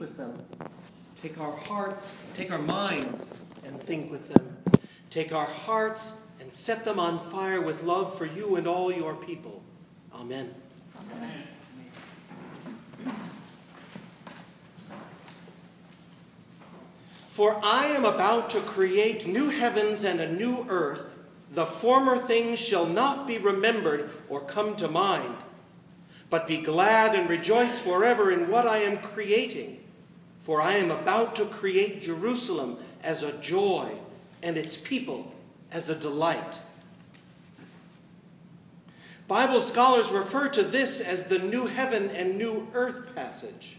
with them. Take our hearts, take our minds, and think with them. Take our hearts and set them on fire with love for you and all your people. Amen. Amen. For I am about to create new heavens and a new earth. The former things shall not be remembered or come to mind, but be glad and rejoice forever in what I am creating. For I am about to create Jerusalem as a joy and its people as a delight. Bible scholars refer to this as the new heaven and new earth passage.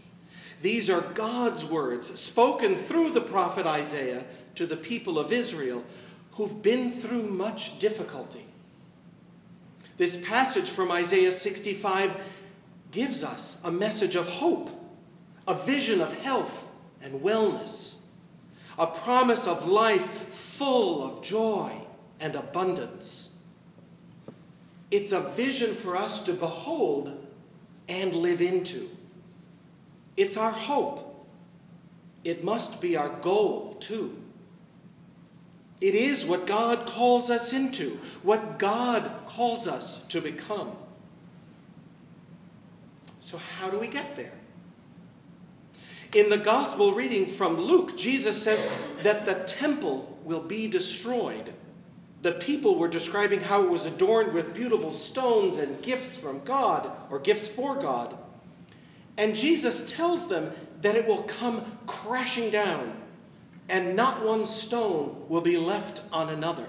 These are God's words spoken through the prophet Isaiah to the people of Israel who've been through much difficulty. This passage from Isaiah 65 gives us a message of hope, a vision of health and wellness, a promise of life full of joy and abundance. It's a vision for us to behold and live into. It's our hope. It must be our goal, too. It is what God calls us into, what God calls us to become. So, how do we get there? In the gospel reading from Luke, Jesus says that the temple will be destroyed. The people were describing how it was adorned with beautiful stones and gifts from God, or gifts for God. And Jesus tells them that it will come crashing down, and not one stone will be left on another.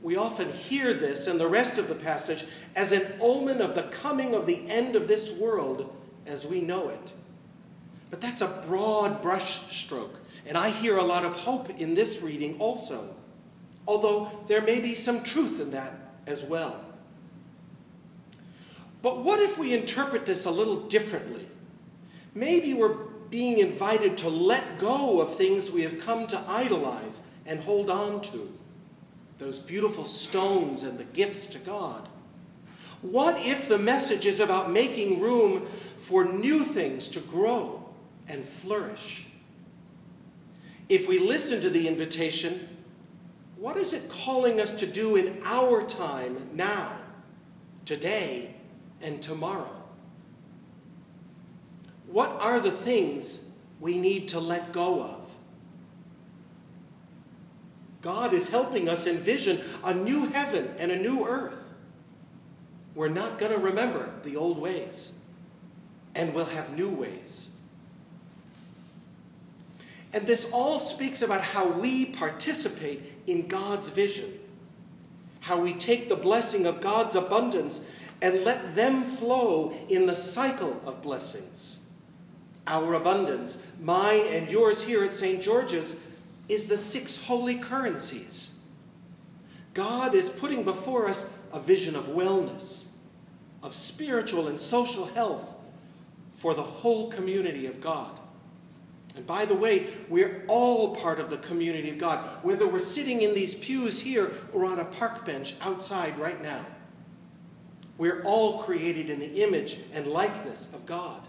We often hear this and the rest of the passage as an omen of the coming of the end of this world as we know it. But that's a broad brushstroke, and I hear a lot of hope in this reading also, although there may be some truth in that as well. But what if we interpret this a little differently? Maybe we're being invited to let go of things we have come to idolize and hold on to those beautiful stones and the gifts to God. What if the message is about making room for new things to grow and flourish? If we listen to the invitation, what is it calling us to do in our time now, today, and tomorrow? What are the things we need to let go of? God is helping us envision a new heaven and a new earth. We're not going to remember the old ways, and we'll have new ways. And this all speaks about how we participate in God's vision, how we take the blessing of God's abundance and let them flow in the cycle of blessings. Our abundance, mine and yours here at St. George's, is the six holy currencies. God is putting before us a vision of wellness, of spiritual and social health for the whole community of God. And by the way, we're all part of the community of God, whether we're sitting in these pews here or on a park bench outside right now. We're all created in the image and likeness of God.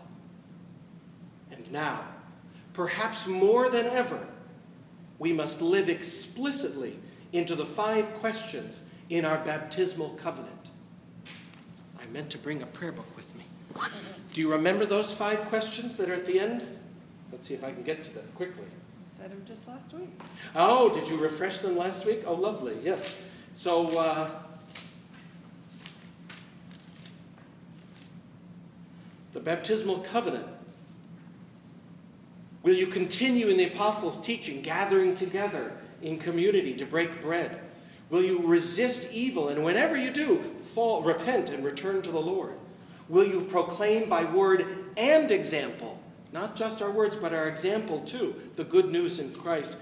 And now, perhaps more than ever, we must live explicitly into the five questions in our baptismal covenant. I meant to bring a prayer book with me. Do you remember those five questions that are at the end? Let's see if I can get to them quickly. I said them just last week. Oh, did you refresh them last week? Oh, lovely. Yes. So, uh, the baptismal covenant. Will you continue in the apostles' teaching, gathering together in community to break bread? Will you resist evil and whenever you do, fall, repent and return to the Lord? Will you proclaim by word and example, not just our words, but our example too, the good news in Christ?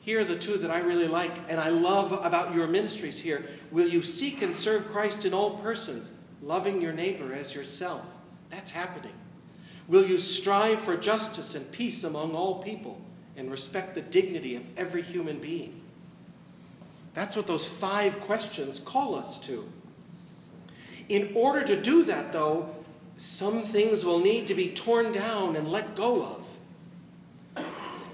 Here are the two that I really like and I love about your ministries here. Will you seek and serve Christ in all persons, loving your neighbor as yourself? That's happening. Will you strive for justice and peace among all people and respect the dignity of every human being? That's what those five questions call us to. In order to do that, though, some things will need to be torn down and let go of.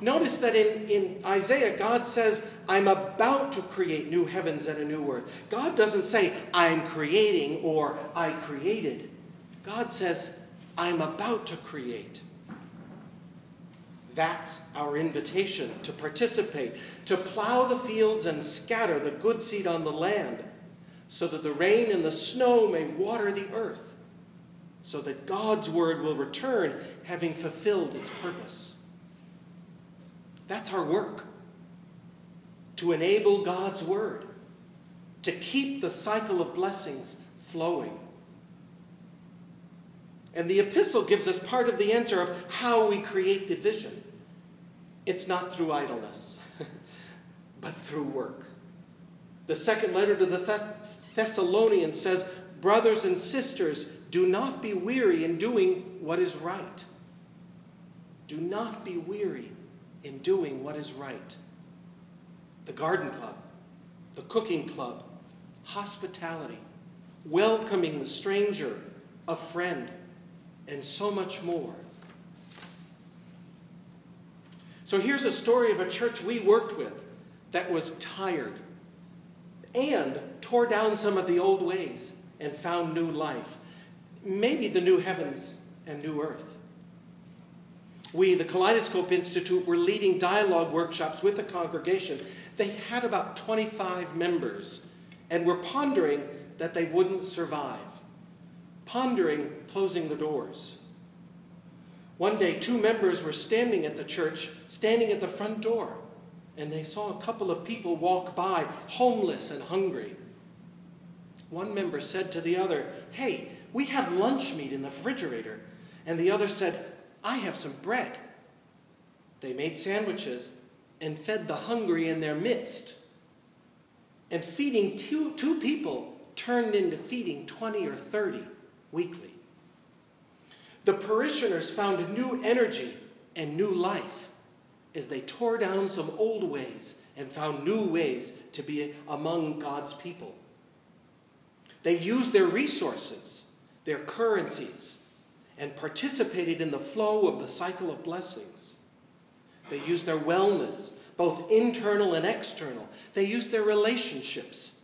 Notice that in, in Isaiah, God says, I'm about to create new heavens and a new earth. God doesn't say, I'm creating or I created. God says, I'm about to create. That's our invitation to participate, to plow the fields and scatter the good seed on the land, so that the rain and the snow may water the earth, so that God's word will return having fulfilled its purpose. That's our work to enable God's word, to keep the cycle of blessings flowing. And the epistle gives us part of the answer of how we create the vision. It's not through idleness, but through work. The second letter to the Thessalonians says, Brothers and sisters, do not be weary in doing what is right. Do not be weary in doing what is right. The garden club, the cooking club, hospitality, welcoming the stranger, a friend, and so much more. So here's a story of a church we worked with that was tired and tore down some of the old ways and found new life. Maybe the new heavens and new earth. We, the Kaleidoscope Institute, were leading dialogue workshops with a congregation. They had about 25 members and were pondering that they wouldn't survive pondering closing the doors. One day, two members were standing at the church, standing at the front door, and they saw a couple of people walk by, homeless and hungry. One member said to the other, Hey, we have lunch meat in the refrigerator. And the other said, I have some bread. They made sandwiches and fed the hungry in their midst. And feeding two, two people turned into feeding 20 or 30 weekly. The parishioners found new energy and new life as they tore down some old ways and found new ways to be among God's people. They used their resources, their currencies, and participated in the flow of the cycle of blessings. They used their wellness, both internal and external. They used their relationships.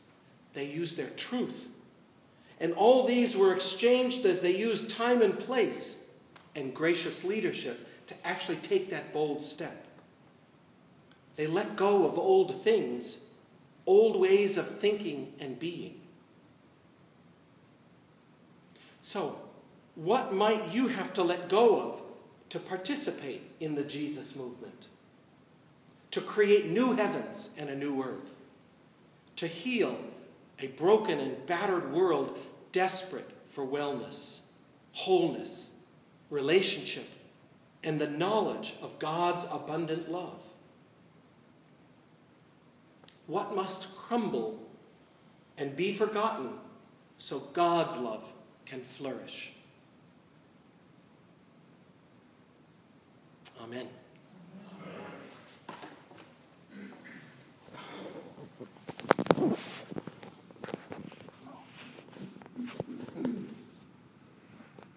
They used their truth and all these were exchanged as they used time and place and gracious leadership to actually take that bold step. They let go of old things, old ways of thinking and being. So, what might you have to let go of to participate in the Jesus movement? To create new heavens and a new earth? To heal a broken and battered world desperate for wellness, wholeness, relationship, and the knowledge of God's abundant love. What must crumble and be forgotten so God's love can flourish. Amen.